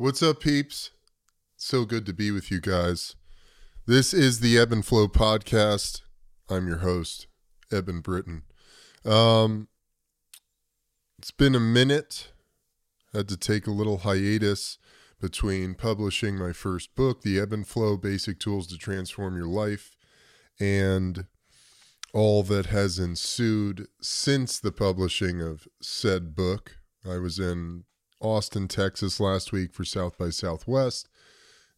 What's up, peeps? So good to be with you guys. This is the Eben Flow podcast. I'm your host, Eben Britton. Um, it's been a minute. Had to take a little hiatus between publishing my first book, The Eben Flow Basic Tools to Transform Your Life, and all that has ensued since the publishing of said book. I was in Austin, Texas last week for South by Southwest,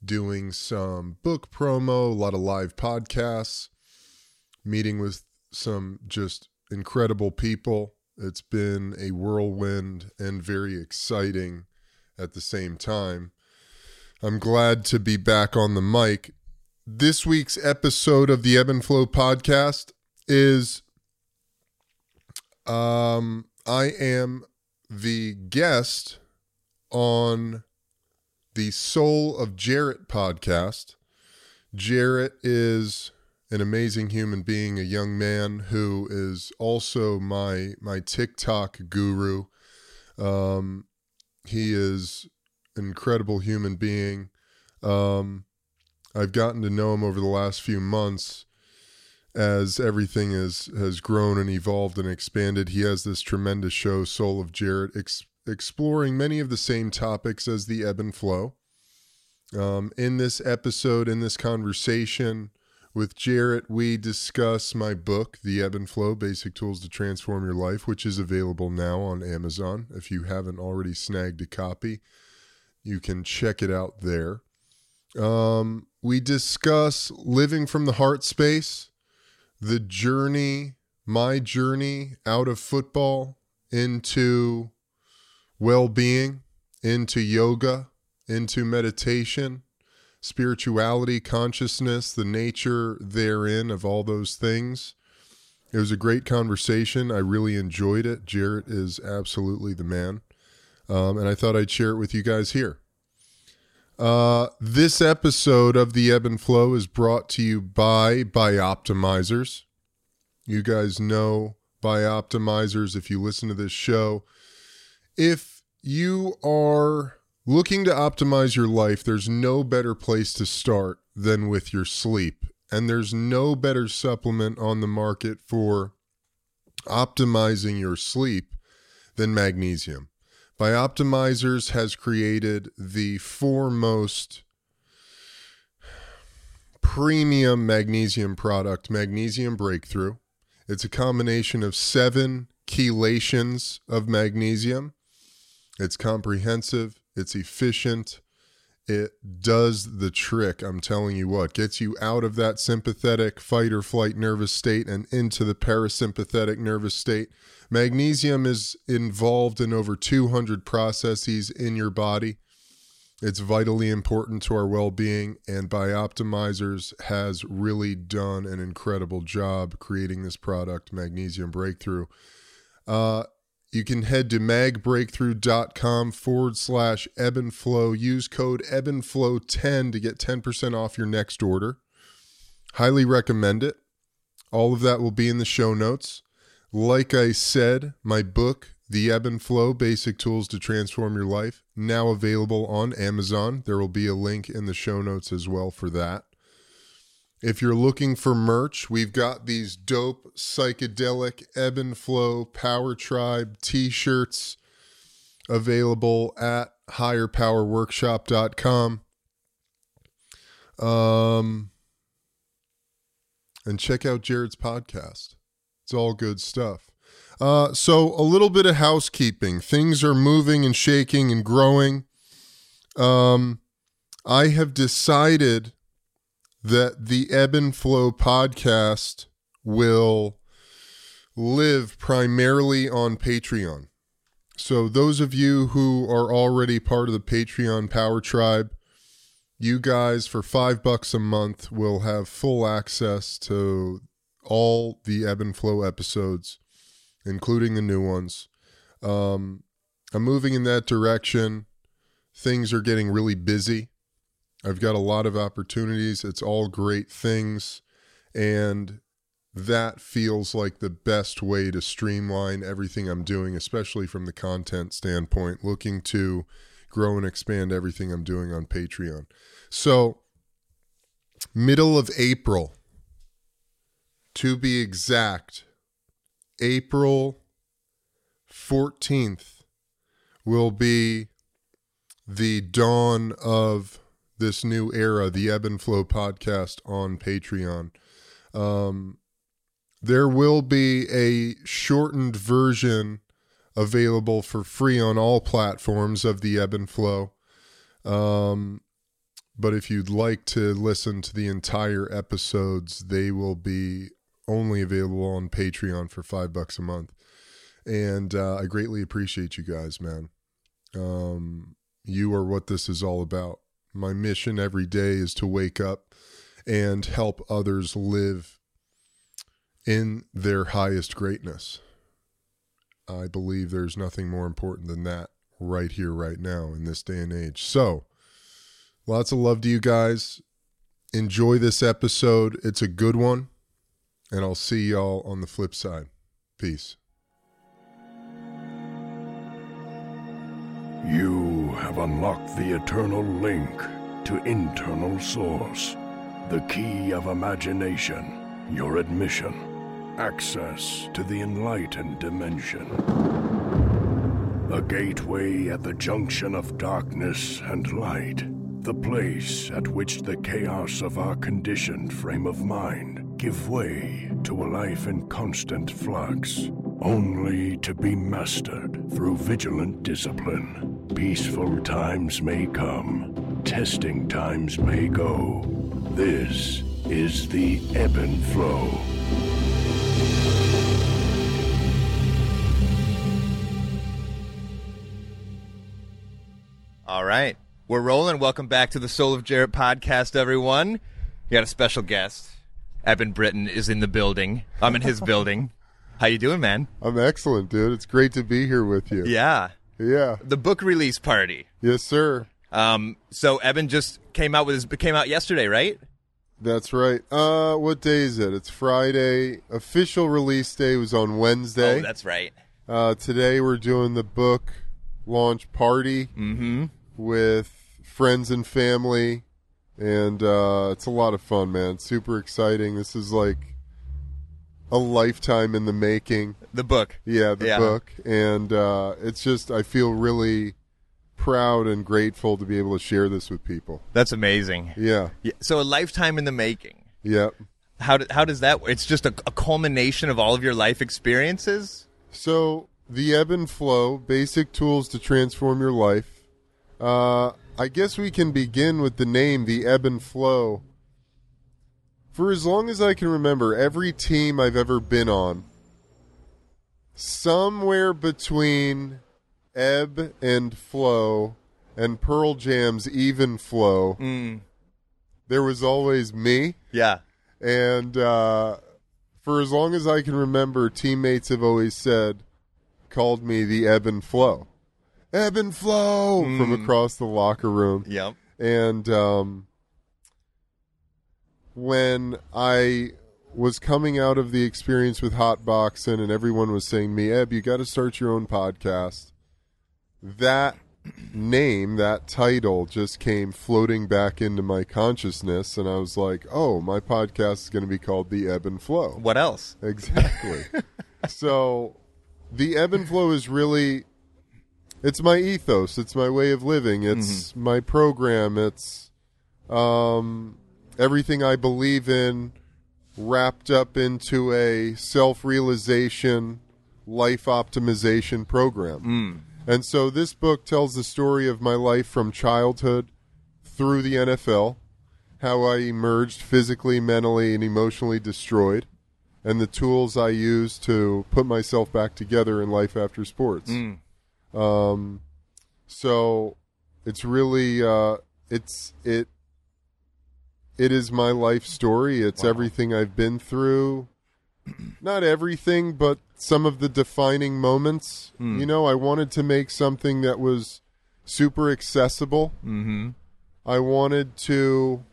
doing some book promo, a lot of live podcasts, meeting with some just incredible people. It's been a whirlwind and very exciting at the same time. I'm glad to be back on the mic. This week's episode of the Eben Flow podcast is um I am the guest on the Soul of Jaret podcast. Jaret is an amazing human being, a young man who is also my my TikTok guru. Um, he is an incredible human being. Um, I've gotten to know him over the last few months as everything is has grown and evolved and expanded. He has this tremendous show, Soul of Jaret, ex- exploring many of the same topics as the Eben Flow. Um, in this episode, in this conversation with Jaret, we discuss my book, The Eben Flow Basic Tools to Transform Your Life, which is available now on Amazon. If you haven't already snagged a copy, you can check it out there. Um, we discuss living from the heart space, the journey, my journey out of football into well being, into yoga, into meditation, spirituality, consciousness, the nature therein of all those things. It was a great conversation. I really enjoyed it. Jaret is absolutely the man. Um, and I thought I'd share it with you guys here. Uh, this episode of the Eben Flow is brought to you by Bioptimizers. You guys know Bioptimizers if you listen to this show. If you are looking to optimize your life, there's no better place to start than with your sleep. And there's no better supplement on the market for optimizing your sleep than magnesium. Bioptimizers has created the foremost premium magnesium product, Magnesium Breakthrough. It's a combination of seven chelations of magnesium. It's comprehensive, it's efficient, it does the trick. I'm telling you what, gets you out of that sympathetic fight or flight nervous state and into the parasympathetic nervous state. Magnesium is involved in over 200 processes in your body. It's vitally important to our well being, and Bioptimizers has really done an incredible job creating this product, Magnesium Breakthrough. Uh, you can head to magbreakthrough.com forward slash Eben Flow. Use code Eben Flow 10 to get 10% off your next order. Highly recommend it. All of that will be in the show notes. Like I said, my book, The Eben Flow Basic Tools to Transform Your Life, now available on Amazon. There will be a link in the show notes as well for that. If you're looking for merch, we've got these dope psychedelic Eben Flow power tribe t-shirts available at higherpowerworkshop.com. Um and check out Jaret's podcast. It's all good stuff. Uh, so a little bit of housekeeping. Things are moving and shaking and growing. Um, I have decided that the Eben Flow podcast will live primarily on Patreon. So, those of you who are already part of the Patreon Power Tribe, you guys for five bucks a month will have full access to all the Eben Flow episodes, including the new ones. Um, I'm moving in that direction. Things are getting really busy. I've got a lot of opportunities. It's all great things. And that feels like the best way to streamline everything I'm doing, especially from the content standpoint, looking to grow and expand everything I'm doing on Patreon. So, middle of April, to be exact, April 14th will be the dawn of this new era, the Eben Flow podcast on Patreon. Um, there will be a shortened version available for free on all platforms of the Eben Flow. Um, but if you'd like to listen to the entire episodes, they will be only available on Patreon for five bucks a month. And uh, I greatly appreciate you guys, man. Um, you are what this is all about. My mission every day is to wake up and help others live in their highest greatness. I believe there's nothing more important than that right here, right now, in this day and age. So, lots of love to you guys. Enjoy this episode. It's a good one. And I'll see y'all on the flip side. Peace. You have unlocked the eternal link to internal source, the key of imagination, your admission, access to the enlightened dimension. A gateway at the junction of darkness and light, the place at which the chaos of our conditioned frame of mind give way to a life in constant flux, only to be mastered through vigilant discipline. Peaceful times may come, testing times may go. This is the ebb and flow. All right. We're rolling. Welcome back to the Soul of Jaret podcast, everyone. You got a special guest. Eben Britton is in the building. I'm in his building. How you doing, man? I'm excellent, dude. It's great to be here with you. Yeah. Yeah. The book release party. Yes, sir. Um, so Eben just came out with his came out yesterday, right? That's right. Uh, what day is it? It's Friday. Official release day was on Wednesday. Oh, that's right. Uh, today we're doing the book launch party Mm-hmm. with friends and family, and uh, it's a lot of fun, man. Super exciting. This is like a lifetime in the making. The book. Yeah, the Yeah. book, and uh, it's just I feel really proud and grateful to be able to share this with people. That's amazing. Yeah, Yeah. So a lifetime in the making. yeah. How do, how does that? It's just a, a culmination of all of your life experiences. So the ebb and flow, basic tools to transform your life. Uh, I guess we can begin with the name, the ebb and flow. For as long as I can remember, every team I've ever been on, somewhere between ebb and flow and Pearl Jam's even flow, Mm. there was always me. Yeah. And uh, for as long as I can remember, teammates have always said, called me the ebb and flow. Ebb and flow from across the locker room. Yep. And um, when I was coming out of the experience with hot boxing and everyone was saying me, Ebb, you got to start your own podcast. That name, that title just came floating back into my consciousness. And I was like, oh, my podcast is going to be called The Eben Flow. What else? Exactly. so the ebb and flow is really it's my ethos, it's my way of living, it's my program, it's um everything I believe in wrapped up into a self-realization life optimization program. And so this book tells the story of my life from childhood through the NFL, how I emerged physically, mentally, and emotionally destroyed, and the tools I used to put myself back together in life after sports. Um, so it's really uh, it's it it is my life story. It's everything I've been through. Not everything, but some of the defining moments. You know, I wanted to make something that was super accessible. Mm-hmm. I wanted to.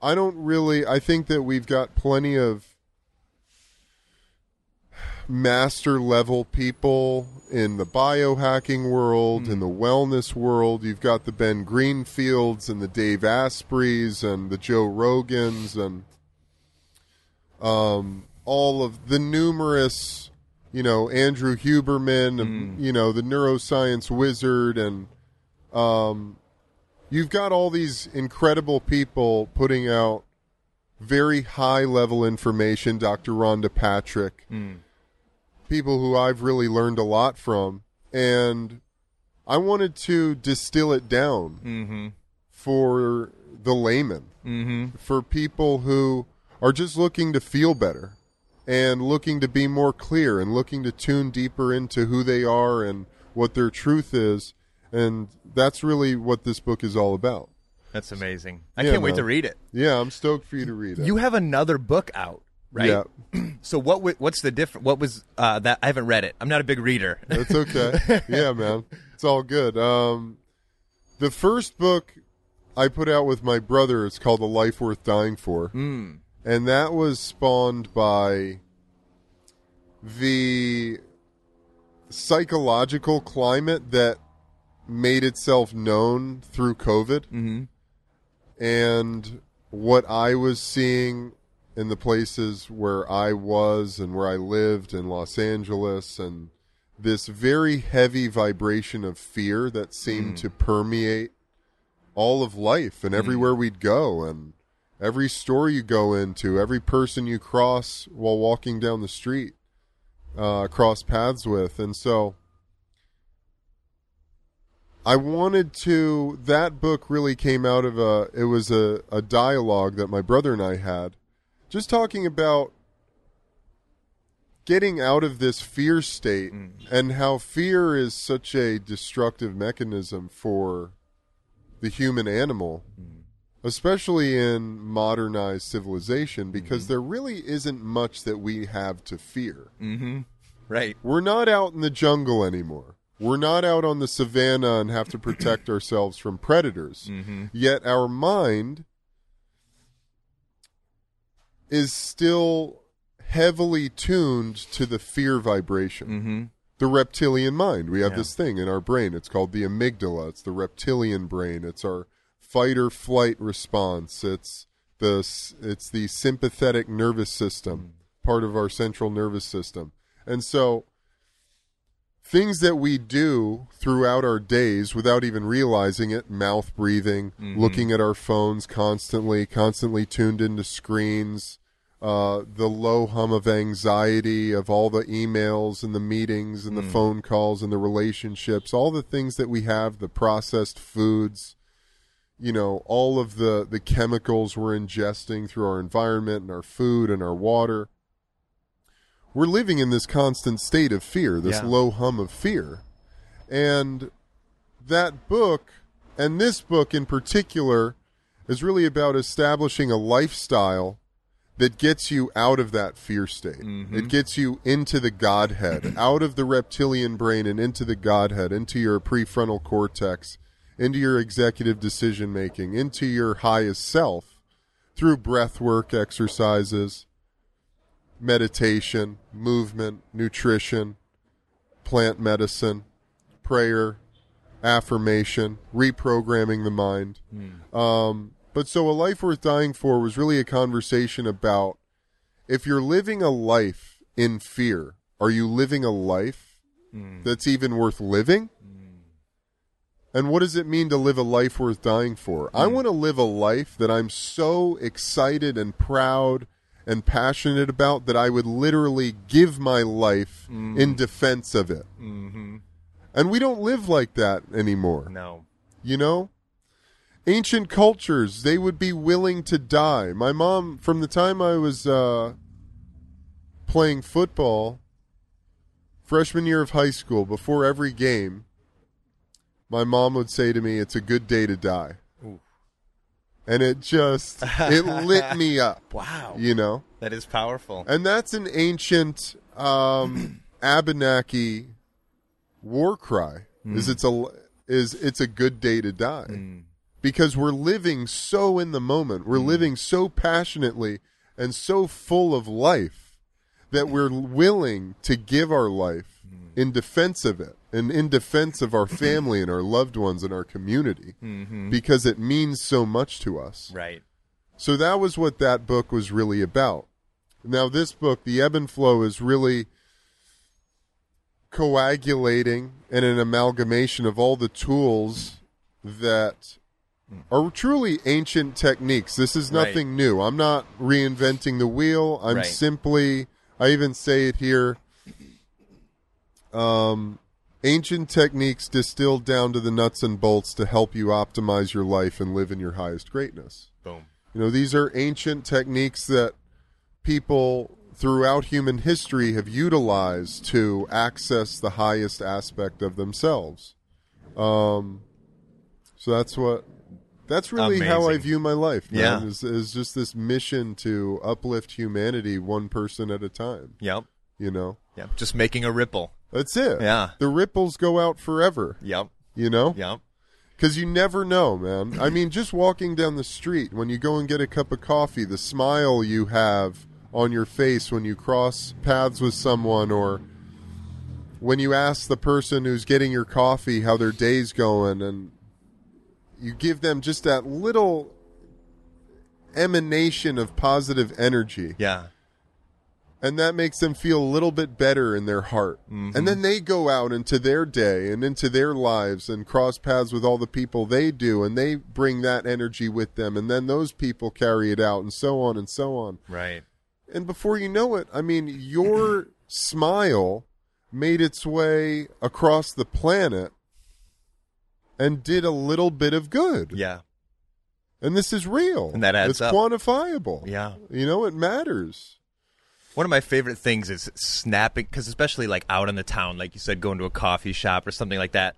I don't really. I think that we've got plenty of master level people in the biohacking world, in the wellness world. You've got the Ben Greenfields and the Dave Aspreys and the Joe Rogans and um, all of the numerous, you know, Andrew Huberman, and, you know, the neuroscience wizard, and um, you've got all these incredible people putting out very high level information. Dr. Rhonda Patrick, people who I've really learned a lot from, and I wanted to distill it down Mm-hmm. for the layman, Mm-hmm. for people who are just looking to feel better and looking to be more clear and looking to tune deeper into who they are and what their truth is. And that's really what this book is all about. That's amazing. I Yeah, can't wait to read it. Yeah, I'm stoked for you to read it. You have another book out, right? Yeah, So what? wa- What's the different? What was uh, that? I haven't read it. I'm not a big reader. that's okay. yeah, man. It's all good. Um, the first book I put out with my brother, is called The Life Worth Dying For. Mm. and that was spawned by the psychological climate that made itself known through COVID Mm-hmm. and what I was seeing in the places where I was and where I lived in Los Angeles and this very heavy vibration of fear that seemed to permeate all of life and everywhere we'd go and every store you go into, every person you cross while walking down the street, uh, cross paths with. And so I wanted to, that book really came out of a, it was a, a dialogue that my brother and I had, just talking about getting out of this fear state and how fear is such a destructive mechanism for the human animal, especially in modernized civilization, because there really isn't much that we have to fear. Mm-hmm. Right. We're not out in the jungle anymore. We're not out on the savannah and have to protect ourselves from predators. Mm-hmm. Yet our mind is still heavily tuned to the fear vibration. Mm-hmm. The reptilian mind. We have Yeah. this thing in our brain. It's called the amygdala. It's the reptilian brain. It's our fight or flight response. It's the it's the sympathetic nervous system, part of our central nervous system. And so things that we do throughout our days without even realizing it mouth breathing looking at our phones constantly constantly tuned into screens uh, the low hum of anxiety of all the emails and the meetings and the phone calls and the relationships all the things that we have the processed foods you know all of the the chemicals we're ingesting through our environment and our food and our water we're living in this constant state of fear, this Yeah. low hum of fear. And that book, and this book in particular, is really about establishing a lifestyle that gets you out of that fear state. Mm-hmm. It gets you into the Godhead, out of the reptilian brain and into the Godhead, into your prefrontal cortex, into your executive decision making, into your highest self through breath work exercises meditation, movement, nutrition, plant medicine, prayer, affirmation, reprogramming the mind. Hmm. Um, but so, a life worth dying for was really a conversation about if you're living a life in fear, are you living a life hmm. that's even worth living? Hmm. And what does it mean to live a life worth dying for? I want to live a life that I'm so excited and proud and passionate about that I would literally give my life in defense of it. Mm-hmm. And we don't live like that anymore. No. You know? Ancient cultures, they would be willing to die. My mom, from the time I was uh, playing football, freshman year of high school, before every game, my mom would say to me, It's a good day to die. And it just, it lit me up, Wow. you know? That is powerful. And that's an ancient um, Abenaki war cry. Hmm. Is it's a is it's a good day to die hmm. because we're living so in the moment. We're hmm. living so passionately and so full of life that we're willing to give our life in defense of it and in defense of our family and our loved ones and our community because it means so much to us. Right. So that was what that book was really about. Now, this book, The Eben Flow, is really coagulating and an amalgamation of all the tools that are truly ancient techniques. This is Right. nothing new. I'm not reinventing the wheel. I'm Right. simply, I even say it here, um, ancient techniques distilled down to the nuts and bolts to help you optimize your life and live in your highest greatness. Boom. You know, these are ancient techniques that people throughout human history have utilized to access the highest aspect of themselves. Um, so that's what that's really how I view my life. Man, Yeah. is, is just this mission to uplift humanity one person at a time. Yep. You know, Yep. Just making a ripple. That's it. Yeah. the ripples go out forever. Yep. You know, Yep. Because you never know, man. I mean, just walking down the street, when you go and get a cup of coffee, the smile you have on your face when you cross paths with someone, or when you ask the person who's getting your coffee how their day's going, and you give them just that little emanation of positive energy Yeah. And that makes them feel a little bit better in their heart. Mm-hmm. And then they go out into their day and into their lives and cross paths with all the people they do, and they bring that energy with them, and then those people carry it out, and so on and so on. Right. And before you know it, I mean, your smile made its way across the planet and did a little bit of good. Yeah. And this is real. And that adds it's up. quantifiable. Yeah. You know, it matters. One of my favorite things is snapping, because especially like out in the town, like you said, going to a coffee shop or something like that.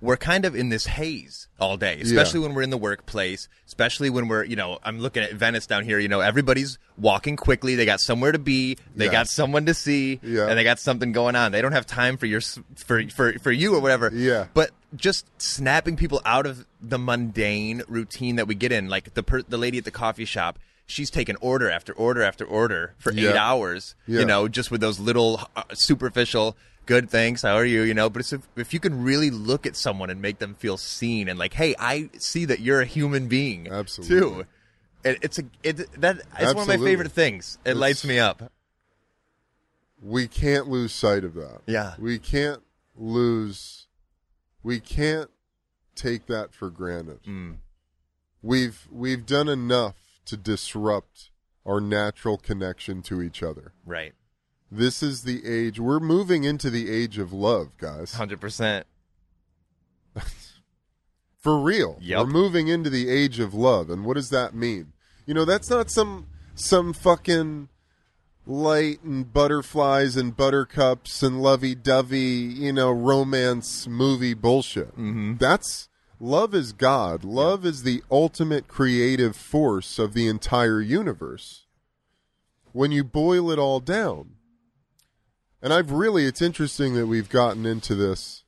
We're kind of in this haze all day, especially when we're in the workplace, especially when we're, you know, I'm looking at Venice down here, you know, everybody's walking quickly. They got somewhere to be. They Yeah. got someone to see. Yeah. And they got something going on. They don't have time for your, for, for, for you or whatever. Yeah. But just snapping people out of the mundane routine that we get in, like the per- the lady at the coffee shop, she's taking order after order after order for eight hours. Yeah. You know, just with those little uh, superficial good thanks how are you you know but it's if, if you can really look at someone and make them feel seen and like hey i see that you're a human being Absolutely. too it, it's a it that it's one of my favorite things it It's- lights me up we can't lose sight of that. Yeah. We can't lose we can't take that for granted. Mm. We've we've done enough to disrupt our natural connection to each other. right This is the age we're moving into the age of love, guys. 100% For real. Yep. We're moving into the age of love. And what does that mean? You know, that's not some some fucking light and butterflies and buttercups and lovey dovey, you know, romance movie bullshit. Mm-hmm. That's love is God. Love is the ultimate creative force of the entire universe. When you boil it all down. And I've really, it's interesting that we've gotten into this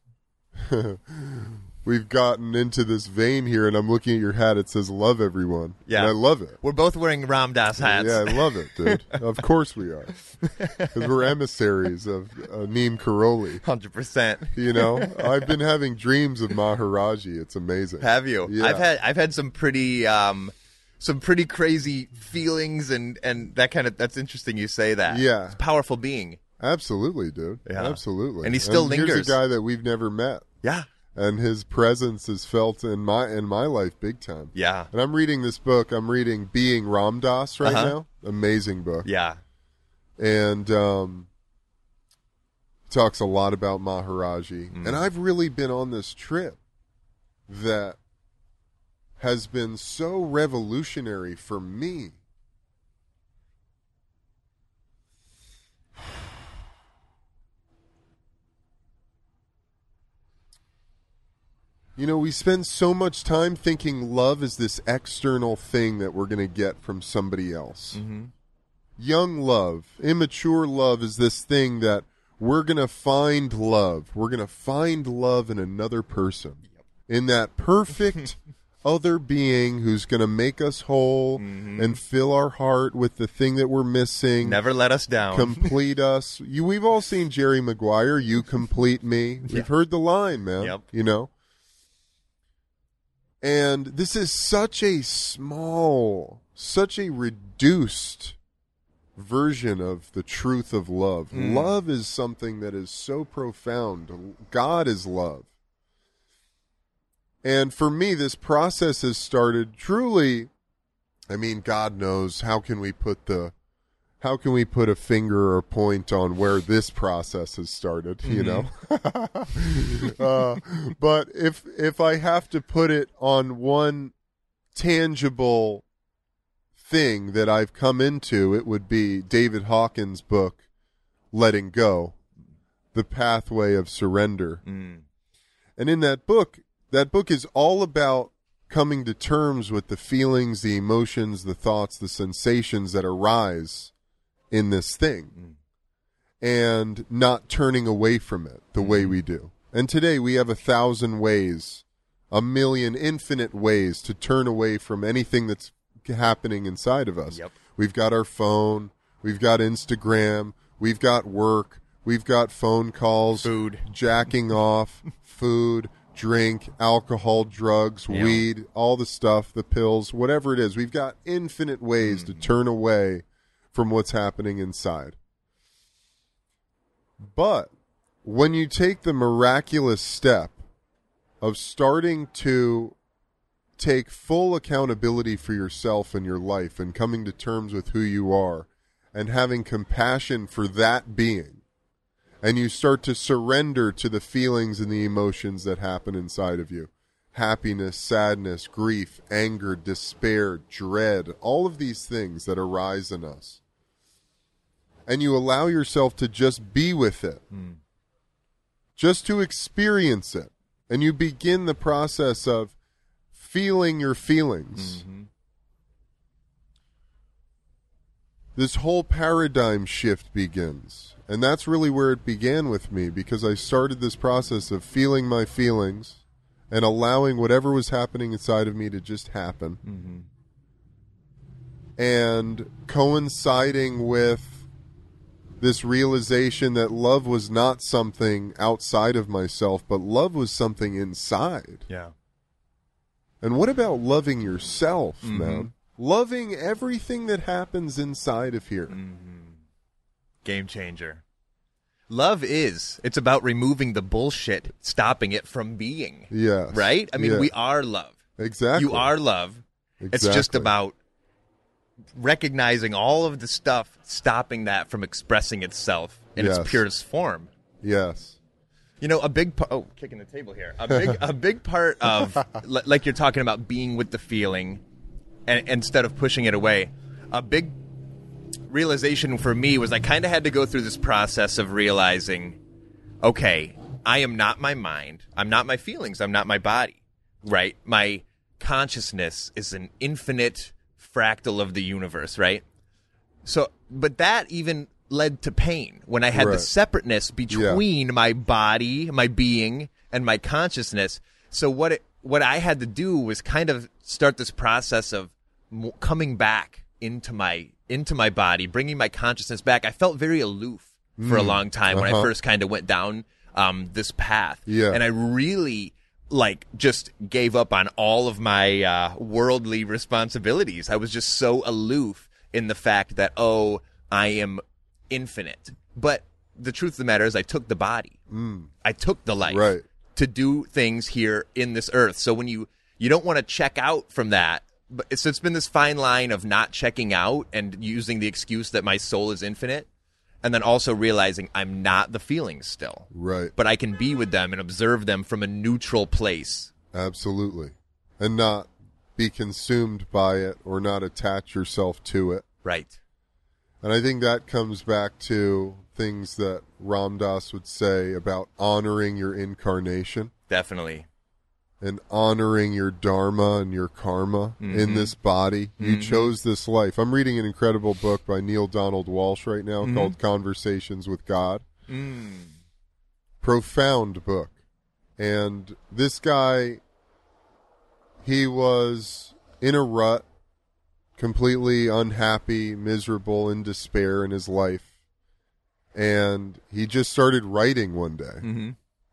we've gotten into this vein here, and I'm looking at your hat. It says "Love everyone." Yeah. and I love it. we're both wearing Ram Dass hats Yeah, I love it, dude. of course we are, because we're emissaries of uh, Neem Karoli. 100% You know, I've been having dreams of Maharaji. It's amazing. Have you? Yeah. I've had I've had some pretty um some pretty crazy feelings and and that kind of that's interesting you say that. Yeah. It's a powerful being. Absolutely, dude. Yeah. Absolutely. And he still Here's lingers. a guy that we've never met, Yeah. And his presence is felt in my in my life big time. Yeah. And I'm reading this book. I'm reading Being Ram Dass right Uh-huh. now. Amazing book. Yeah. and um, talks a lot about Maharaji. Mm. And I've really been on this trip that has been so revolutionary for me. You know, we spend so much time thinking love is this external thing that we're going to get from somebody else Mm-hmm. young love, immature love is this thing that we're going to find love. We're going to find love in another person. In that perfect other being who's going to make us whole and fill our heart with the thing that we're missing. Never let us down. complete us. You we've all seen Jerry Maguire, you complete me. We've Yeah. heard the line, man. Yep. You know? And this is such a small, such a reduced version of the truth of love. Mm. Love is something that is so profound. God is love. And for me, this process has started truly. I mean, God knows how can we put the, how can we put a finger or point on where this process has started? You know, uh, but if if I have to put it on one tangible thing that I've come into, it would be David Hawkins' book, "Letting Go," the pathway of surrender. Mm. And in that book, that book is all about coming to terms with the feelings, the emotions, the thoughts, the sensations that arise in this thing and not turning away from it the way mm-hmm. we do. And today we have a thousand ways, a million infinite ways to turn away from anything that's happening inside of us. Yep. We've got our phone, we've got Instagram, we've got work, we've got phone calls, Food. jacking off, food, drink, alcohol, drugs, Yeah. weed, all the stuff, the pills, whatever it is. We've got infinite ways mm. to turn away from what's happening inside. But when you take the miraculous step of starting to take full accountability for yourself and your life and coming to terms with who you are and having compassion for that being, and you start to surrender to the feelings and the emotions that happen inside of you happiness, sadness, grief, anger, despair, dread, all of these things that arise in us. And you allow yourself to just be with it, hmm. just to experience it. And you begin the process of feeling your feelings. Mm-hmm. This whole paradigm shift begins. And that's really where it began with me because I started this process of feeling my feelings and allowing whatever was happening inside of me to just happen. Mm-hmm. And coinciding with this realization that love was not something outside of myself, but love was something inside. Yeah. And what about loving yourself, Mm-hmm. man? Loving everything that happens inside of here. Mm. Game changer. Love is. It's about removing the bullshit, stopping it from being. Yeah. Right? I mean, Yeah. we are love. Exactly. You are love. Exactly. It's just about recognizing all of the stuff, stopping that from expressing itself in Yes. its purest form. Yes. You know, a big part. Oh, kicking the table here. A big, a big part of, li- like you're talking about, being with the feeling, and instead of pushing it away. A big realization for me was I kind of had to go through this process of realizing, okay, I am not my mind. I'm not my feelings. I'm not my body. Right? My consciousness is an infinite fractal of the universe. Right? So, but that even led to pain when I had the separateness between my body, my being, and my consciousness. So what it, what I had to do was kind of start this process of m- coming back into my into my body, bringing my consciousness back. I felt very aloof for a long time when I Uh-huh. first kind of went down um, this path, Yeah. and I really like just gave up on all of my uh, worldly responsibilities. I was just so aloof in the fact that oh, I am infinite. But the truth of the matter is, I took the body. I took the life Right. to do things here in this earth. So when you you don't want to check out from that, but it's, it's been this fine line of not checking out and using the excuse that my soul is infinite, and then also realizing I'm not the feelings still, Right. but I can be with them and observe them from a neutral place. Absolutely. And not be consumed by it or not attach yourself to it. Right. And I think that comes back to things that Ram Dass would say about honoring your incarnation Definitely. And honoring your dharma and your karma in mm-hmm. this body. You mm-hmm. chose this life. I'm reading an incredible book by Neale Donald Walsch right now mm-hmm. called Conversations with God. Mm. Profound book. And this guy he was in a rut, completely unhappy, miserable, in despair in his life. And he just started writing one day, Mm-hmm.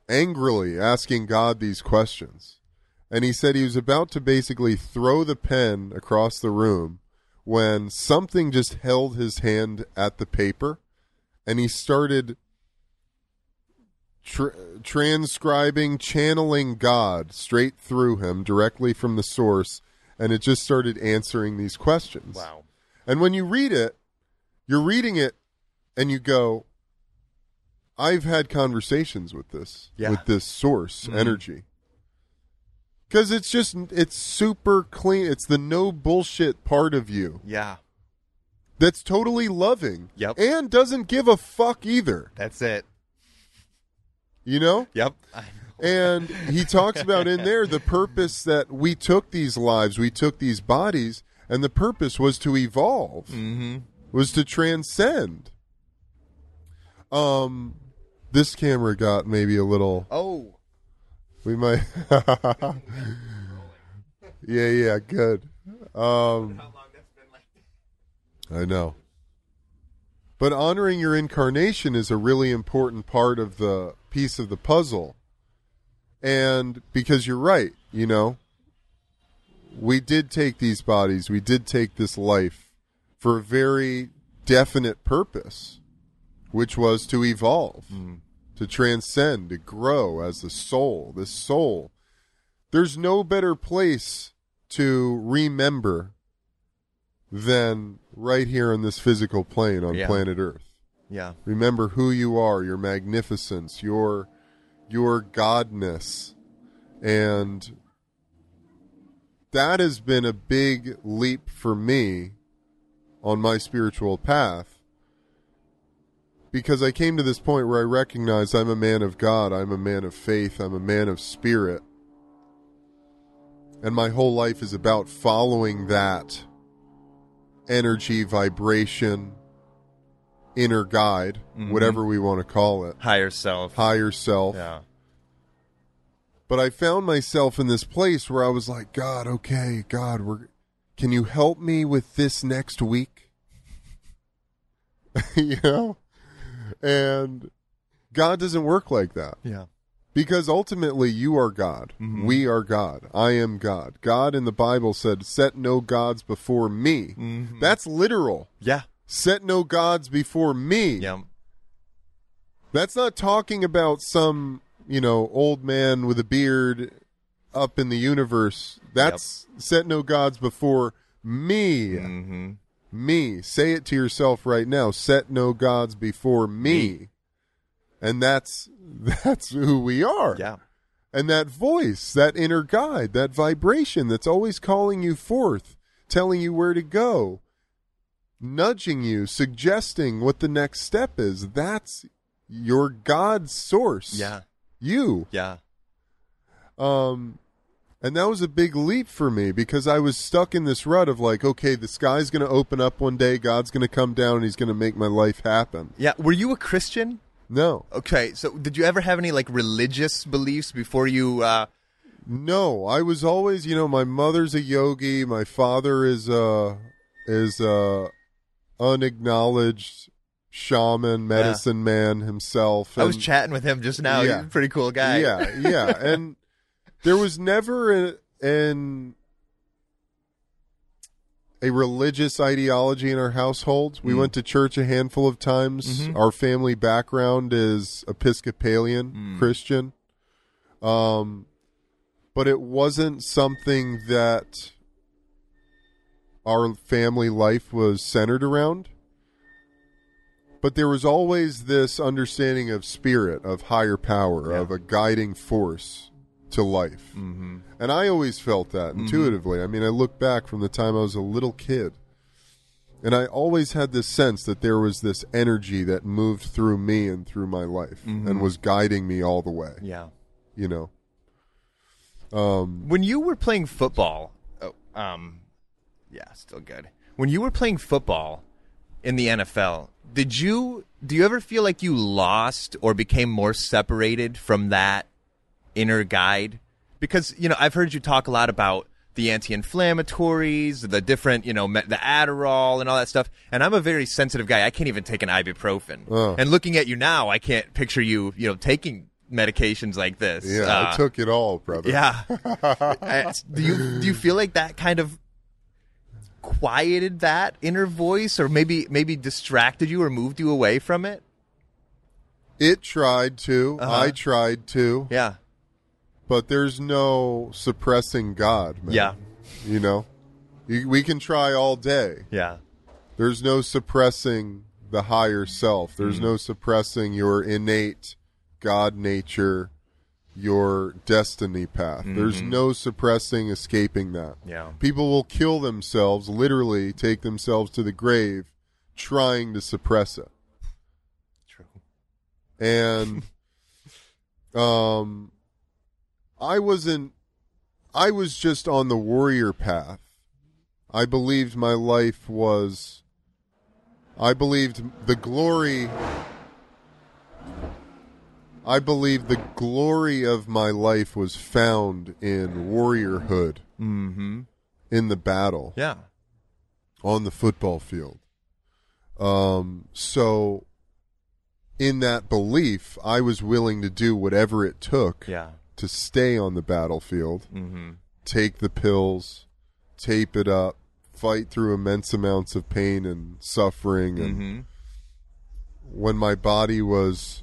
Angrily asking God these questions. And he said he was about to basically throw the pen across the room when something just held his hand at the paper and he started tr- transcribing, channeling God straight through him directly from the source, and it just started answering these questions. Wow. And when you read it, you're reading it and you go, I've had conversations with this, Yeah. with this source Mhm. energy. Because it's just, it's super clean. It's the no bullshit part of you Yeah. that's totally loving Yep. and doesn't give a fuck either. That's it. You know? Yep. And he talks about in there the purpose that we took these lives, we took these bodies, and the purpose was to evolve, mm-hmm. was to transcend. Um, this camera got maybe a little. Oh. We might. yeah, yeah, good. Um, I know. But honoring your incarnation is a really important part of the piece of the puzzle. And because you're right, you know, we did take these bodies, we did take this life for a very definite purpose, which was to evolve, to transcend, to grow as the soul, this soul. There's no better place to remember than right here on this physical plane on Yeah. planet Earth. Yeah. Remember who you are, your magnificence, your your godness. And that has been a big leap for me on my spiritual path because I came to this point where I recognize I'm a man of God, I'm a man of faith, I'm a man of spirit. And my whole life is about following that energy, vibration, inner guide, Mhm. whatever we want to call it, Higher self. higher self. Yeah. But I found myself in this place where I was like, God, okay, God, we're can you help me with this next week? you know? And God doesn't work like that. Yeah. Because ultimately you are God. Mhm. We are God. I am God. God in the Bible said, Set no gods before me. Mhm. That's literal. Yeah. Set no gods before me. Yeah. That's not talking about some, you know, old man with a beard up in the universe. That's set no gods before me. Mm-hmm. Me. Say it to yourself right now. Set no gods before me. Me. And that's that's who we are. Yeah. And that voice, that inner guide, that vibration that's always calling you forth, telling you where to go, nudging you, suggesting what the next step is. That's your God source. Yeah. You. Yeah. Um and that was a big leap for me because I was stuck in this rut of like, okay, the sky's going to open up one day, God's going to come down and he's going to make my life happen. Yeah. Were you a Christian? No. Okay. So did you ever have any like religious beliefs before you? uh No, I was always, you know, my mother's a yogi, my father is a is a unacknowledged shaman, medicine man himself. I was chatting with him just now. Yeah. He's a pretty cool guy. Yeah, yeah, and there was never a, an a religious ideology in our household. We Mm. went to church a handful of times. Mhm. Our family background is Episcopalian Mm. Christian, um, but it wasn't something that our family life was centered around. But there was always this understanding of spirit, of higher power, Yeah. of a guiding force to life. Mm-hmm. And I always felt that Mhm. intuitively. I mean, I look back from the time I was a little kid, and I always had this sense that there was this energy that moved through me and through my life Mhm. and was guiding me all the way, Yeah. you know. Um, When you were playing football, oh, um, yeah, still good. When you were playing football in the NFL, did you do you ever feel like you lost or became more separated from that inner guide? Because you know I've heard you talk a lot about the anti-inflammatories, the different, you know, the Adderall and all that stuff. And I'm a very sensitive guy. I can't even take an ibuprofen. Oh. And looking at you now, I can't picture you, you know, taking medications like this. Yeah, Uh, I took it all, brother. yeah. Uh, do you do you feel like that kind of quieted that inner voice, or maybe maybe distracted you or moved you away from it? It tried to. Uh-huh. I tried to. Yeah. But there's no suppressing God, man. Yeah. You know? We can try all day. Yeah. There's no suppressing the higher self. There's no suppressing your innate God nature, your destiny path. There's no suppressing escaping that. Yeah. People will kill themselves, literally take themselves to the grave trying to suppress it. True. And um I wasn't I was just on the warrior path. I believed my life was I believed the glory I believed the glory of my life was found in warriorhood Mm-hmm. in the battle Yeah. on the football field. Um, so, in that belief, I was willing to do whatever it took Yeah. To stay on the battlefield, Mm-hmm. take the pills, tape it up, fight through immense amounts of pain and suffering. And Mm-hmm. when my body was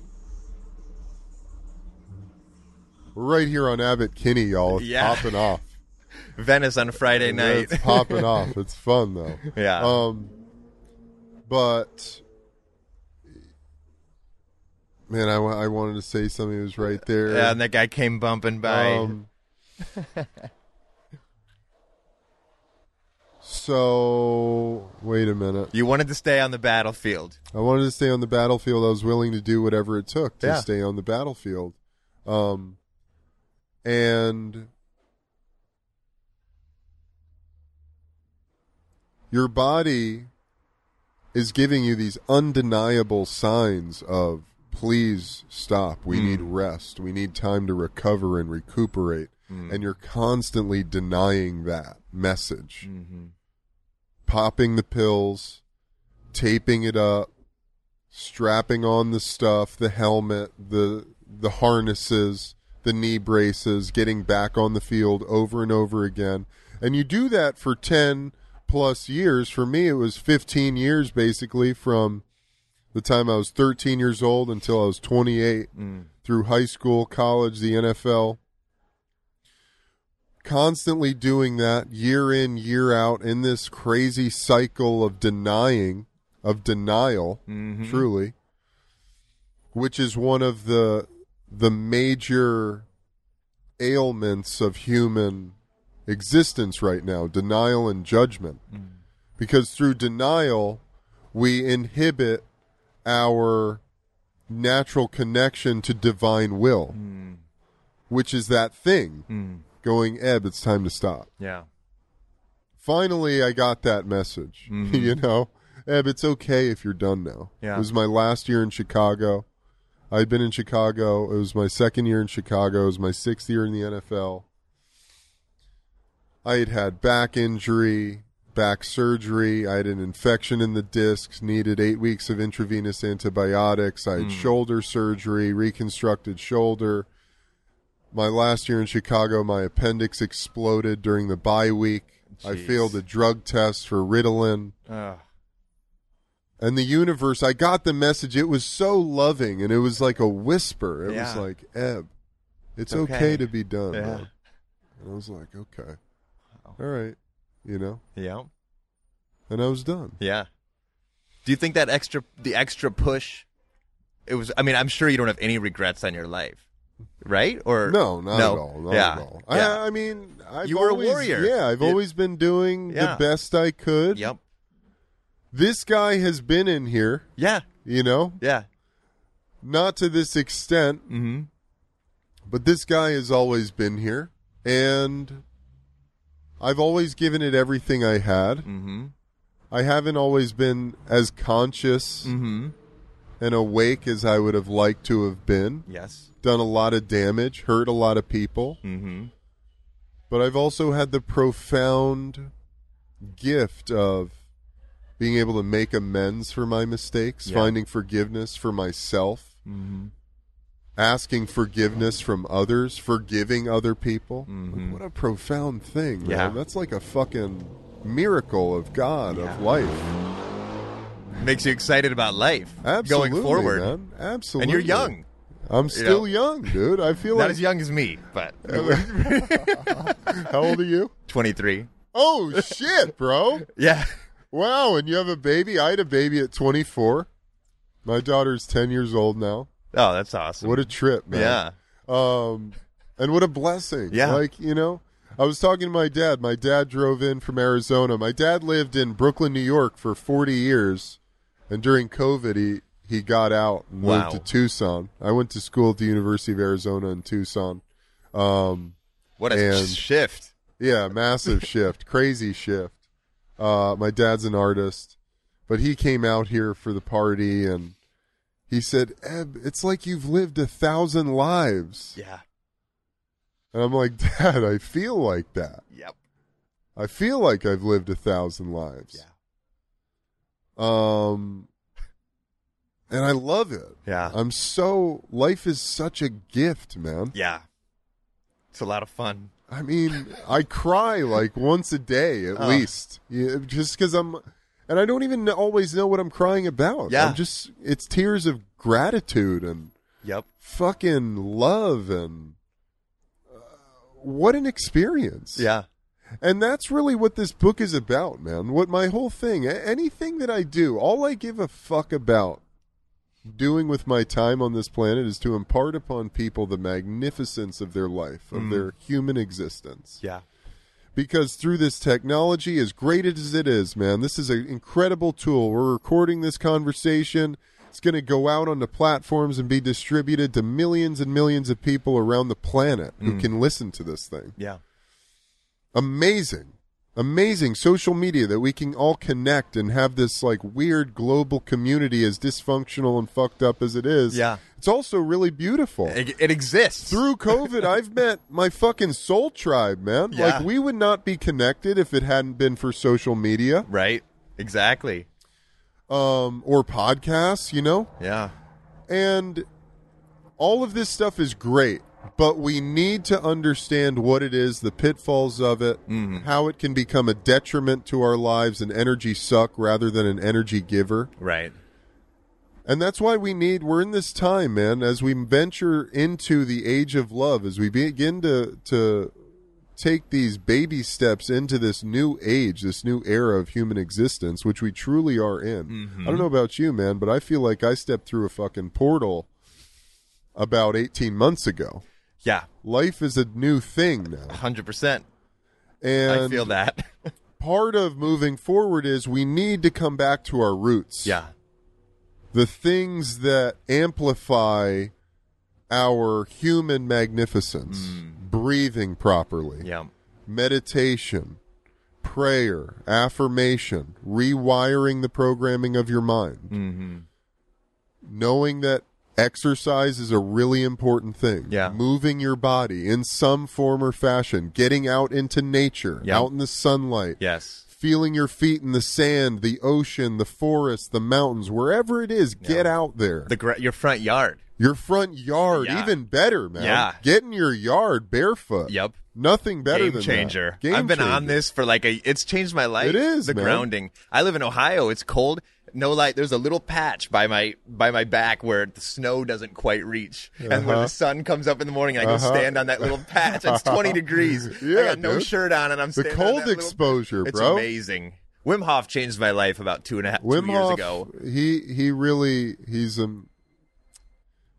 We're right here on Abbott Kinney, y'all. It's Yeah. popping off. Venice on Friday night. It's popping off. It's fun though. yeah. Um, but man, I, I wanted to say something. It was right there. yeah, and that guy came bumping by. Um, so wait a minute. you wanted to stay on the battlefield. I wanted to stay on the battlefield. I was willing to do whatever it took to Yeah. stay on the battlefield. Um, and your body is giving you these undeniable signs of please stop. We hmm. need rest. We need time to recover and recuperate. Hmm. And you're constantly denying that message. Mm-hmm. Popping the pills, taping it up, strapping on the stuff, the helmet, the the harnesses, the knee braces, getting back on the field over and over again. And you do that for 10 plus years. For me it was 15 years basically from the time I was 13 years old until I was 28 mm. through high school, college, the NFL. Constantly doing that year in, year out in this crazy cycle of denying, of denial, mm-hmm. truly, which is one of the the major ailments of human existence right now denial and judgment. Mm. Because through denial, we inhibit our natural connection to divine will, hmm. which is that thing hmm. going, Ebb, it's time to stop. Yeah. Finally, I got that message. Hmm. you know, Ebb, it's okay if you're done now. Yeah. It was my last year in Chicago. I'd been in Chicago. It was my second year in Chicago. It was my sixth year in the NFL. I had had back injury, back surgery. I had an infection in the discs, needed eight weeks of intravenous antibiotics. I had hmm. shoulder surgery, reconstructed shoulder. My last year in Chicago, my appendix exploded during the bye week. I failed a drug test for Ritalin. Ugh. And the universe, I got the message. It was so loving, and it was like a whisper. It was like, Ebb, it's, okay. okay. to be done. Yeah. And I was like, okay. All right. You know? Yeah. And I was done. Yeah. Do you think that extra, the extra push, it was? I mean, I'm sure you don't have any regrets on your life, right? Or No, not No. at all. Not Yeah. at all. Yeah. I, I mean, I've You were a warrior. Yeah, I've You- always been doing Yeah. the best I could. Yep. This guy has been in here, Yeah. you know, Yeah. not to this extent, Mm-hmm. but this guy has always been here, and I've always given it everything I had. Mm-hmm. I haven't always been as conscious Mm-hmm. and awake as I would have liked to have been. Yes. Done a lot of damage, hurt a lot of people. Mm-hmm. but I've also had the profound gift of being able to make amends for my mistakes, Yeah. finding forgiveness for myself, asking forgiveness from others, forgiving other people. Like, mm-hmm. what a profound thing. man. Yeah. That's like a fucking miracle of God, of life. Makes you excited about life Absolutely, going forward. man. Absolutely. And you're young. I'm still know. young, dude. I feel Not like. as young as me, but How old are you? 23. Oh, shit, bro. Yeah. Wow, and you have a baby? I had a baby at 24. My daughter's 10 years old now. Oh, that's awesome. What a trip, man. yeah. Um, and what a blessing. Yeah. Like, you know, I was talking to my dad. My dad drove in from Arizona. My dad lived in Brooklyn, New York for 40 years. And during COVID, he, he got out and moved to Tucson. I went to school at the University of Arizona in Tucson. Um, What a And- shift. yeah, massive shift, crazy shift. Uh, my dad's an artist, but he came out here for the party and he said, Eb, it's like you've lived a thousand lives. Yeah. And I'm like, Dad, I feel like that. Yep. I feel like I've lived a thousand lives. Yeah. Um, and I love it. Yeah. I'm so, life is such a gift, man. Yeah. It's a lot of fun. I mean, I cry like once a day at Oh. least, yeah, just because I'm, and I don't even always know what I'm crying about. Yeah. I'm just it's tears of gratitude and Yep. fucking love and uh, what an experience. Yeah. and that's really what this book is about, man. What my whole thing, anything that I do, all I give a fuck about doing with my time on this planet is to impart upon people the magnificence of their life, of their human existence Yeah. Because through this technology, as great as it is, man, this is an incredible tool. We're recording this conversation. It's going to go out on the platforms and be distributed to millions and millions of people around the planet who mm. can listen to this thing. Yeah. Amazing. Amazing social media that we can all connect and have this like weird global community as dysfunctional and fucked up as it is. Yeah. It's also really beautiful It, it exists. through COVID, I've met my fucking soul tribe, man. Yeah. Like we would not be connected if it hadn't been for social media, Right. Exactly. um, or podcasts, you know. Yeah. And all of this stuff is great, but we need to understand what it is, the pitfalls of it, mm-hmm. how it can become a detriment to our lives, an energy suck rather than an energy giver. Right. And that's why we need, we're in this time, man, as we venture into the age of love, as we begin to, to take these baby steps into this new age, this new era of human existence, which we truly are in. Mm-hmm. I don't know about you, man, but I feel like I stepped through a fucking portal about 18 months ago. Yeah. Life is a new thing now. 100%. And I feel that. part of moving forward is we need to come back to our roots. yeah. the things that amplify our human magnificence breathing properly Yeah. meditation prayer affirmation rewiring the programming of your mind Mm-hmm. knowing that exercise is a really important thing Yeah. moving your body in some form or fashion getting out into nature Yeah. out in the sunlight Yes. feeling your feet in the sand, the ocean, the forest, the mountains, wherever it is, get out there. The gra- your front yard. Your front yard, Yeah. even better, man. Yeah. Get in your yard barefoot. Yep. Nothing better Game than changer. that. Game I've been on this for like a. It's changed my life. It is, the man. grounding. I live in Ohio. It's cold. No light. There's a little patch by my by my back where the snow doesn't quite reach, and when Uh-huh. the sun comes up in the morning, I go Uh-huh. stand on that little patch. It's 20 degrees. I Yeah, got no dude. shirt on, and I'm The cold that little- exposure, It's bro. amazing. Wim Hof changed my life about two and a half Wim two years Hof, ago. he he really he's um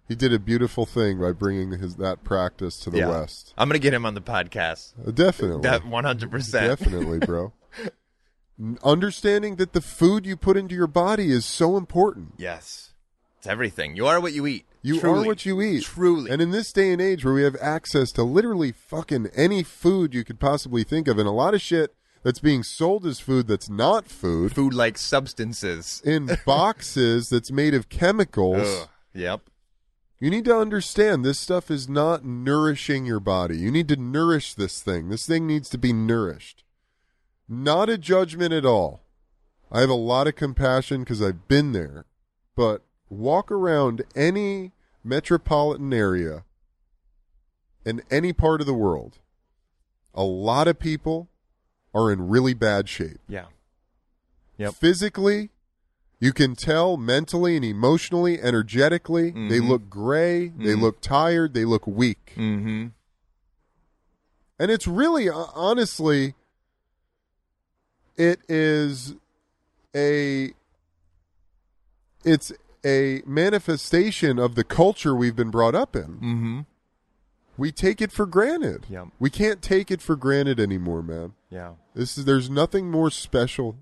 he did a beautiful thing by bringing his that practice to the Yeah. West. I'm gonna get him on the podcast. Uh, Definitely. That 100. percent Definitely, bro. Understanding that the food you put into your body is so important. Yes, it's everything. You are what you eat. You Truly. are what you eat. Truly. And in this day and age where we have access to literally fucking any food you could possibly think of, and a lot of shit that's being sold as food that's not food food like substances. in boxes that's made of chemicals, Ugh. Yep. You need to understand this stuff is not nourishing your body. You need to nourish this thing. This thing needs to be nourished. Not a judgment at all. I have a lot of compassion because I've been there. But walk around any metropolitan area in any part of the world. A lot of people are in really bad shape. Yeah. Yep. Physically, you can tell mentally and emotionally, energetically, they Mhm. look gray, they Mhm. look tired, they look weak. Mm-hmm. And it's really, uh, honestly, it is a, it's a manifestation of the culture we've been brought up in. Mm-hmm. We take it for granted. Yep. We can't take it for granted anymore, man. Yeah. This is there's nothing more special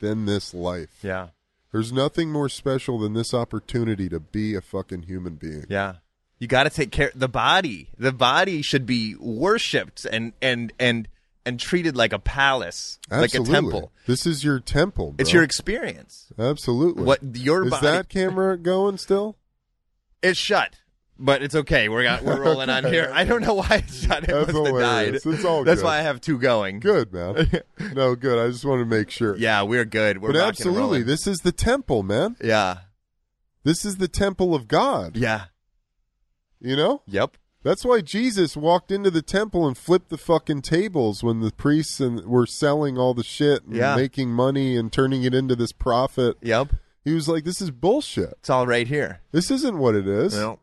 than this life. Yeah. There's nothing more special than this opportunity to be a fucking human being. Yeah. You got to take care the body. The body should be worshipped and and and and treated like a palace, Absolutely. like a temple. This is your temple. Bro. It's your experience. Absolutely. What your is body that camera going still? It's shut. But it's okay. We're got, we're rolling on here. I don't know why it's shut. It That's must have died. It's all That's good. why I have two going. Good man. no, good. I just want to make sure. Yeah, we're good. We're but absolutely, this is the temple, man. Yeah. This is the temple of God. Yeah. You know, Yep. that's why Jesus walked into the temple and flipped the fucking tables when the priests and were selling all the shit and Yeah. making money and turning it into this profit. Yep. He was like, "This is bullshit. It's all right here. This isn't what it is." No.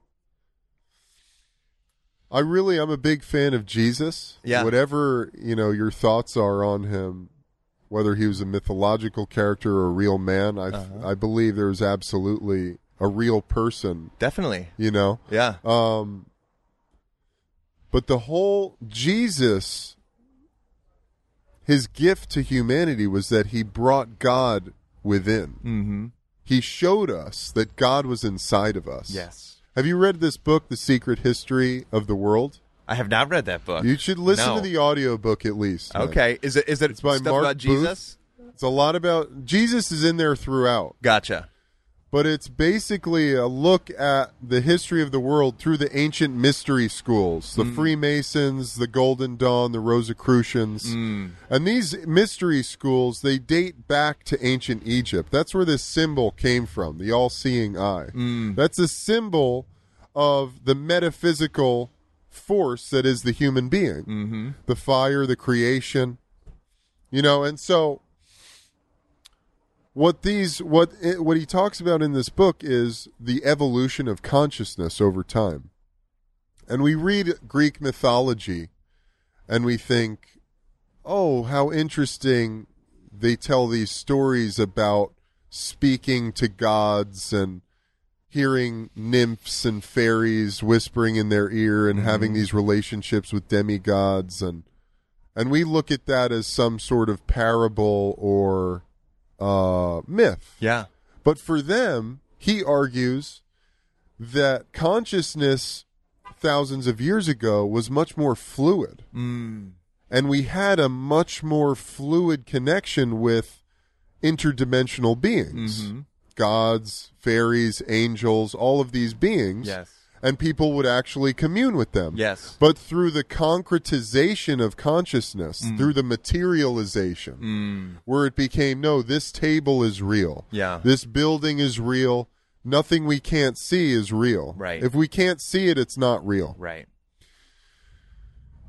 I really, I'm a big fan of Jesus. Yeah. Whatever you know, your thoughts are on him, whether he was a mythological character or a real man, I Uh-huh. I believe there's absolutely a real person. Definitely. You know, Yeah. um, but the whole Jesus, his gift to humanity was that he brought God within. Mm-hmm. He showed us that God was inside of us. Yes. Have you read this book, The Secret History of the World? I have not read that book. You should listen No. to the audiobook at least. man. Okay. Is it is it It's by Mark about Booth. Jesus? It's a lot about Jesus is in there throughout, Gotcha. But it's basically a look at the history of the world through the ancient mystery schools, the mm. Freemasons, the Golden Dawn, the Rosicrucians. Mm. And these mystery schools, they date back to ancient Egypt. That's where this symbol came from, the all-seeing eye. Mm. That's a symbol of the metaphysical force that is the human being. Mm-hmm. The fire, the creation. You know, and so what these what what he talks about in this book is the evolution of consciousness over time. And we read Greek mythology and we think, "Oh, how interesting they tell these stories about speaking to gods and hearing nymphs and fairies whispering in their ear and mm-hmm. having these relationships with demigods and and we look at that as some sort of parable or uh, myth. Yeah. But for them, he argues that consciousness thousands of years ago was much more fluid. Mm. And we had a much more fluid connection with interdimensional beings Mm-hmm. gods, fairies, angels, all of these beings. Yes. And people would actually commune with them. Yes. But through the concretization of consciousness, through the materialization, Mm. where it became no, this table is real. Yeah. This building is real. Nothing we can't see is real. Right. If we can't see it, it's not real. Right.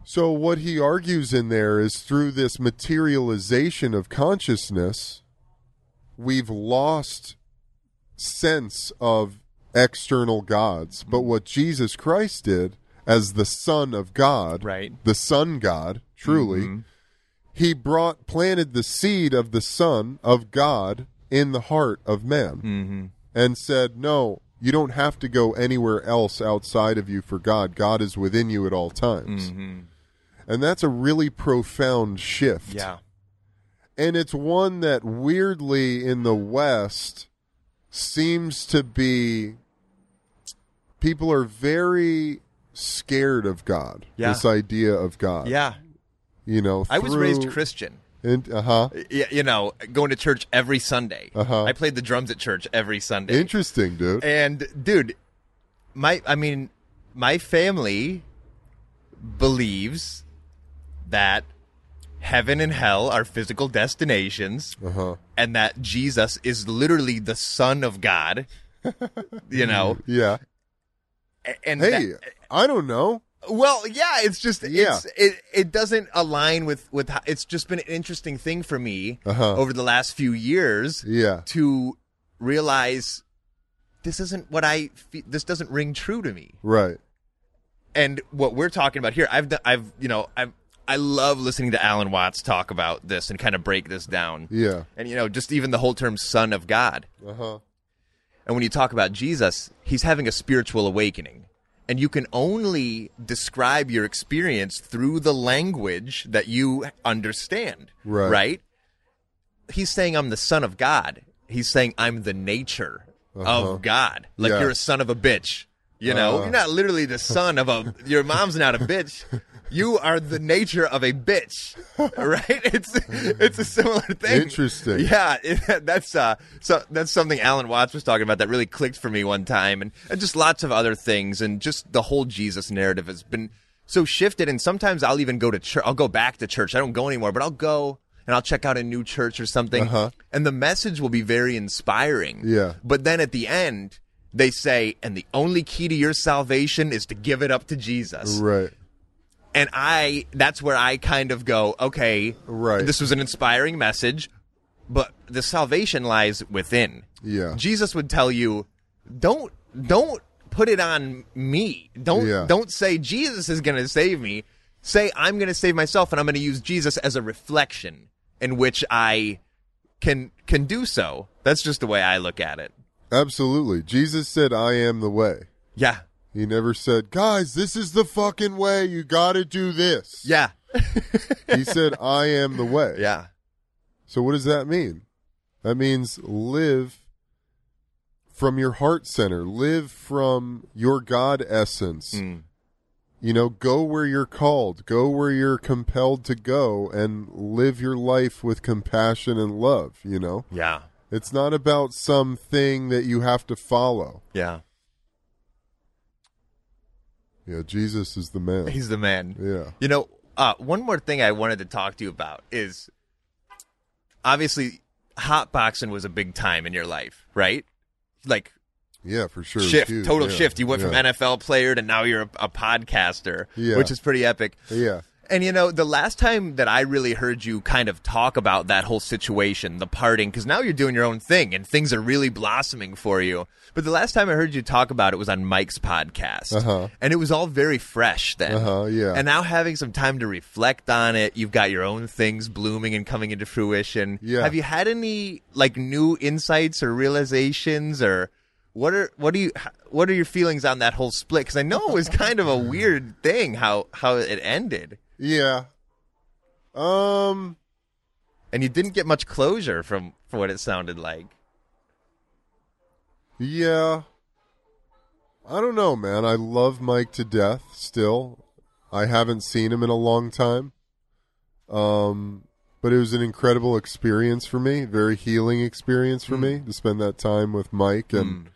So, what he argues in there is through this materialization of consciousness, we've lost sense of external gods. But what Jesus Christ did as the Son of God, Right. the Son God, truly, he brought, planted the seed of the Son of God in the heart of man Mm-hmm. and said, No, you don't have to go anywhere else outside of you for God. God is within you at all times. Mm-hmm. And that's a really profound shift. Yeah. And it's one that weirdly in the West seems to be people are very scared of God. Yeah. This idea of God. Yeah. You know, I was raised Christian. And, uh-huh. Y- You know, going to church every Sunday. Uh-huh. I played the drums at church every Sunday. Interesting, dude. And dude, my I mean, my family believes that heaven and hell are physical destinations Uh huh. and that Jesus is literally the son of God. you know, Yeah. And Hey, that- I don't know. well, yeah, it's just Yeah. it's, it it doesn't align with with how, it's just been an interesting thing for me Uh-huh. over the last few years Yeah. to realize this isn't what I fe- this doesn't ring true to me. Right. And what we're talking about here, I've done, I've you know I've I love listening to Alan Watts talk about this and kind of break this down. Yeah. And you know, just even the whole term "son of God." Uh huh. And when you talk about Jesus, he's having a spiritual awakening. And you can only describe your experience through the language that you understand. Right. Right? He's saying, I'm the son of God. He's saying, I'm the nature Uh-huh. of God. Like Yeah. you're a son of a bitch. You know, Uh. you're not literally the son of a, your mom's not a bitch. You are the nature of a bitch, right? It's it's a similar thing. Interesting. Yeah, it, that's uh, so that's something Alan Watts was talking about that really clicked for me one time, and, and just lots of other things, and just the whole Jesus narrative has been so shifted. And sometimes I'll even go to church. I'll go back to church. I don't go anymore, but I'll go and I'll check out a new church or something, Uh-huh. and the message will be very inspiring. Yeah. But then at the end, they say, and the only key to your salvation is to give it up to Jesus Right. and I that's where I kind of go, okay, Right. This was an inspiring message, but the salvation lies within. Yeah. Jesus would tell you, don't don't put it on me. Don't Yeah. don't say Jesus is going to save me. Say I'm going to save myself and I'm going to use Jesus as a reflection in which I can can do so. That's just the way I look at it. Absolutely. Jesus said, I am the way. Yeah. He never said, guys, this is the fucking way. You got to do this. Yeah. He said, I am the way. yeah. So what does that mean? That means live from your heart center, live from your God essence. Mm. You know, go where you're called, go where you're compelled to go and live your life with compassion and love, you know? Yeah. It's not about something that you have to follow. Yeah. Yeah, Jesus is the man. He's the man. yeah. You know, uh, one more thing I wanted to talk to you about is obviously hot boxing was a big time in your life, right? Like Yeah, for sure. Shift, total Yeah. shift. You went yeah. from NFL player to now you're a, a podcaster, Yeah. which is pretty epic. Yeah. And you know, the last time that I really heard you kind of talk about that whole situation, the parting, because now you're doing your own thing and things are really blossoming for you. But the last time I heard you talk about it was on Mike's podcast, Uh-huh. and it was all very fresh then. Uh-huh, yeah. And now having some time to reflect on it, you've got your own things blooming and coming into fruition. Yeah. Have you had any like new insights or realizations or? What are what do you what are your feelings on that whole split? Because I know it was kind of a weird thing how how it ended. Yeah. Um and you didn't get much closure from from what it sounded like. Yeah. I don't know, man. I love Mike to death still. I haven't seen him in a long time. Um but it was an incredible experience for me, very healing experience for me to spend that time with Mike and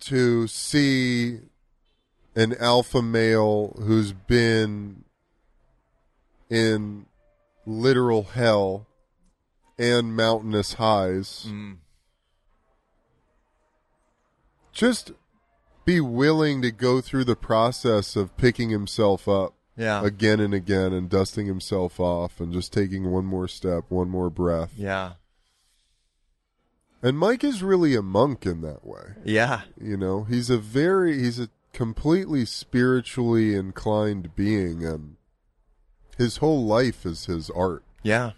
to see an alpha male who's been in literal hell and mountainous highs mm. just be willing to go through the process of picking himself up Yeah. again and again and dusting himself off and just taking one more step, one more breath. yeah. And Mike is really a monk in that way. Yeah. You know, he's a very he's a completely spiritually inclined being and his whole life is his art. Yeah.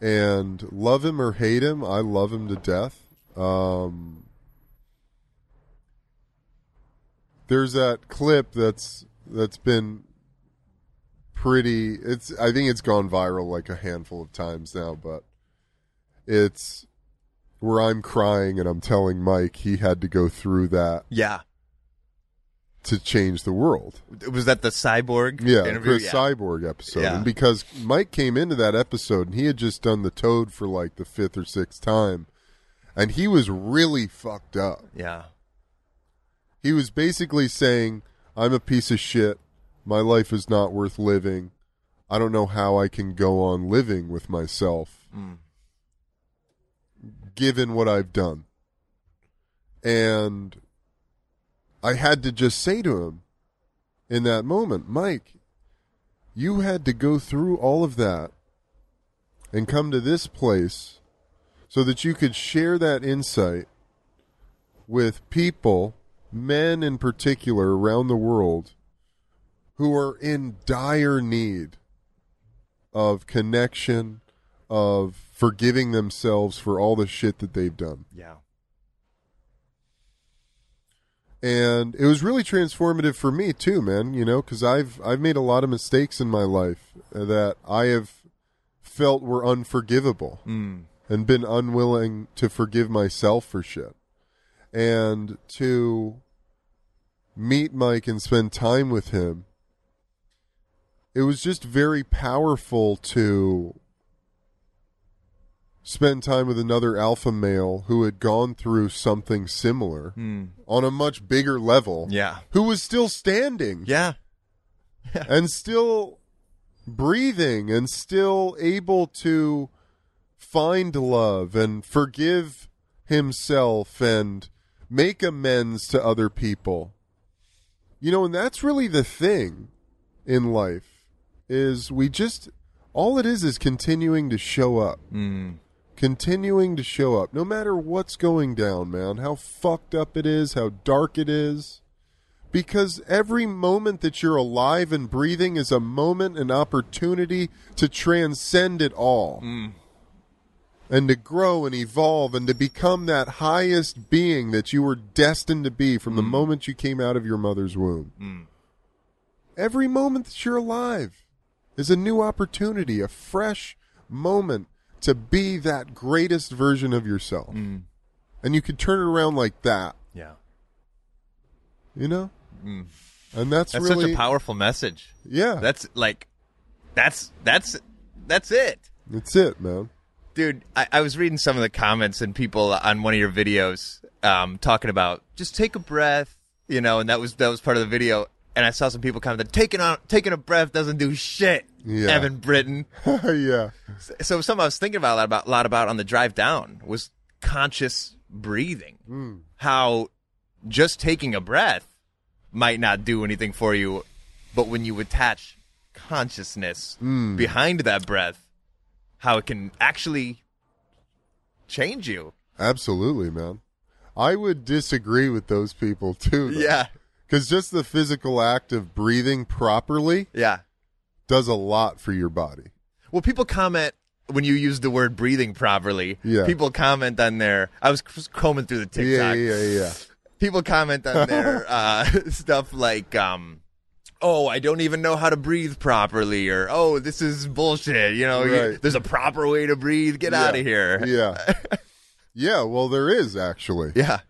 And love him or hate him, I love him to death. Um There's that clip that's that's been pretty it's I think it's gone viral like a handful of times now, but it's where I'm crying and I'm telling Mike he had to go through that Yeah. To change the world. Was that the cyborg Yeah, interview? Cris Cyborg episode. Yeah. And because Mike came into that episode and he had just done the Toad for like the fifth or sixth time, and he was really fucked up. yeah. he was basically saying, I'm a piece of shit. My life is not worth living. I don't know how I can go on living with myself mm. given what I've done. And I had to just say to him in that moment, Mike, you had to go through all of that and come to this place so that you could share that insight with people, men in particular around the world, who are in dire need of connection, of forgiving themselves for all the shit that they've done. Yeah. And it was really transformative for me too man you know because i've i've made a lot of mistakes in my life that i have felt were unforgivable Mm. and been unwilling to forgive myself for shit and to meet mike and spend time with him it was just very powerful to spend time with another alpha male who had gone through something similar on a much bigger level Yeah. who was still standing Yeah. and still breathing and still able to find love and forgive himself and make amends to other people. You know, and that's really the thing in life is we just all it is is continuing to show up. Mm. Continuing to show up no matter what's going down, man. How fucked up it is, how dark it is because every moment that you're alive and breathing is a moment, an opportunity to transcend it all. Mm. And to grow and evolve and to become that highest being that you were destined to be from the mm. moment you came out of your mother's womb. Mm. Every moment that you're alive is a new opportunity, a fresh moment to be that greatest version of yourself. And you can turn it around like that, Yeah. you know? And that's, That's really such a powerful message. Yeah. That's like, that's that's that's it, That's it, man. dude. I, I was reading some of the comments and people on one of your videos um, talking about just take a breath, you know, and that was that was part of the video. And I saw some people comment that taking on taking a breath doesn't do shit. Yeah. Eben Britton. yeah. So something I was thinking about a lot about, lot about on the drive down was conscious breathing. Hmm. How just taking a breath might not do anything for you, but when you attach consciousness hmm. behind that breath, how it can actually change you. Absolutely, man. I would disagree with those people too. Yeah. Because just the physical act of breathing properly Yeah. does a lot for your body. Well, people comment when you use the word breathing properly. Yeah. People comment on their. I was combing through the TikTok. Yeah, yeah, yeah, yeah. people comment on their uh, stuff like, um, "Oh, I don't even know how to breathe properly," or "Oh, this is bullshit." You know, you- Right. there's a proper way to breathe. Get out of here. Yeah. yeah, well, there is actually. Yeah.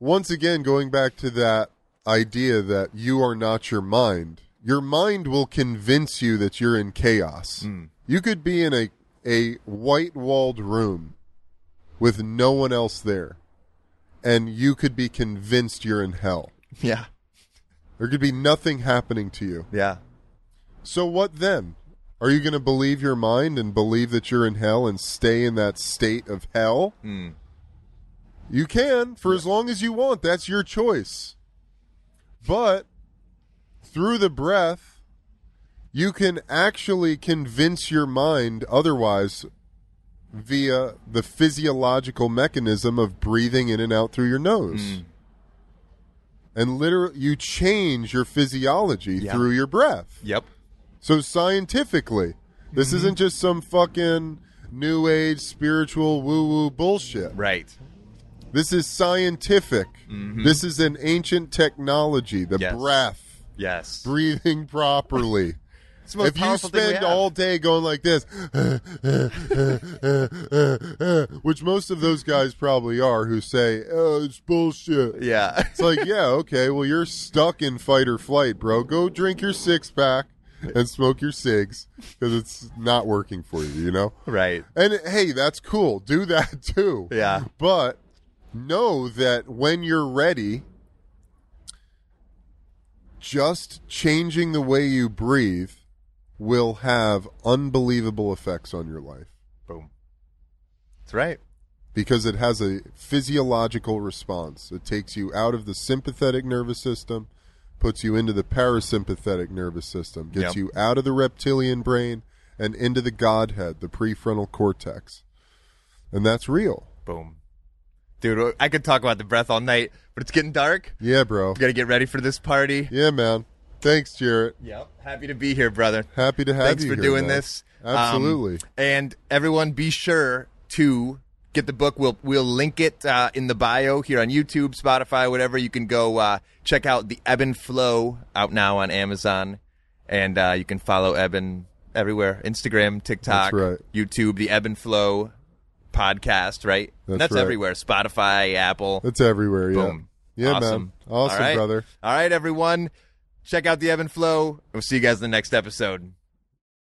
Once again, going back to that idea that you are not your mind, your mind will convince you that you're in chaos. Mm. You could be in a, a white walled room with no one else there, and you could be convinced you're in hell. Yeah. There could be nothing happening to you. Yeah. So what then? Are you going to believe your mind and believe that you're in hell and stay in that state of hell? Mm. You can for as long as you want. That's your choice. But through the breath, you can actually convince your mind otherwise via the physiological mechanism of breathing in and out through your nose. And literally, you change your physiology Yeah. through your breath. Yep. So scientifically, this Mm-hmm. isn't just some fucking new age spiritual woo woo bullshit. Right. This is scientific. This is an ancient technology, the Mm-hmm. Yes. breath, Yes. breathing properly. It's the most if you powerful thing we spend all day going like this, which most of those guys probably are who say, oh, it's bullshit. Yeah. It's like, yeah, okay, well, you're stuck in fight or flight, bro. Go drink your six pack and smoke your cigs because it's not working for you, you know? right. And hey, that's cool. Do that too. Yeah. But know that when you're ready, just changing the way you breathe will have unbelievable effects on your life Boom. That's right. because it has a physiological response. It takes you out of the sympathetic nervous system, puts you into the parasympathetic nervous system, gets Yep. you out of the reptilian brain and into the godhead, the prefrontal cortex. And that's real. Boom. Dude, I could talk about the breath all night, but it's getting dark. Yeah, bro. We got to get ready for this party. Yeah, man. Thanks, Jaret. Yep. Happy to be here, brother. Happy to have Thanks you Thanks for here, doing man. this. Um, Absolutely. and everyone, be sure to get the book. We'll we'll link it uh, in the bio here on YouTube, Spotify, whatever. You can go uh, check out the Eben Flow out now on Amazon, and uh, you can follow Eben everywhere: Instagram, TikTok, right. YouTube, the Eben Flow podcast. Right? That's That's right. everywhere: Spotify, Apple. It's everywhere, yeah. Boom. Yeah, awesome. man. Awesome, All right. brother. All right, everyone. Check out the Eben Flow. We'll see you guys in the next episode.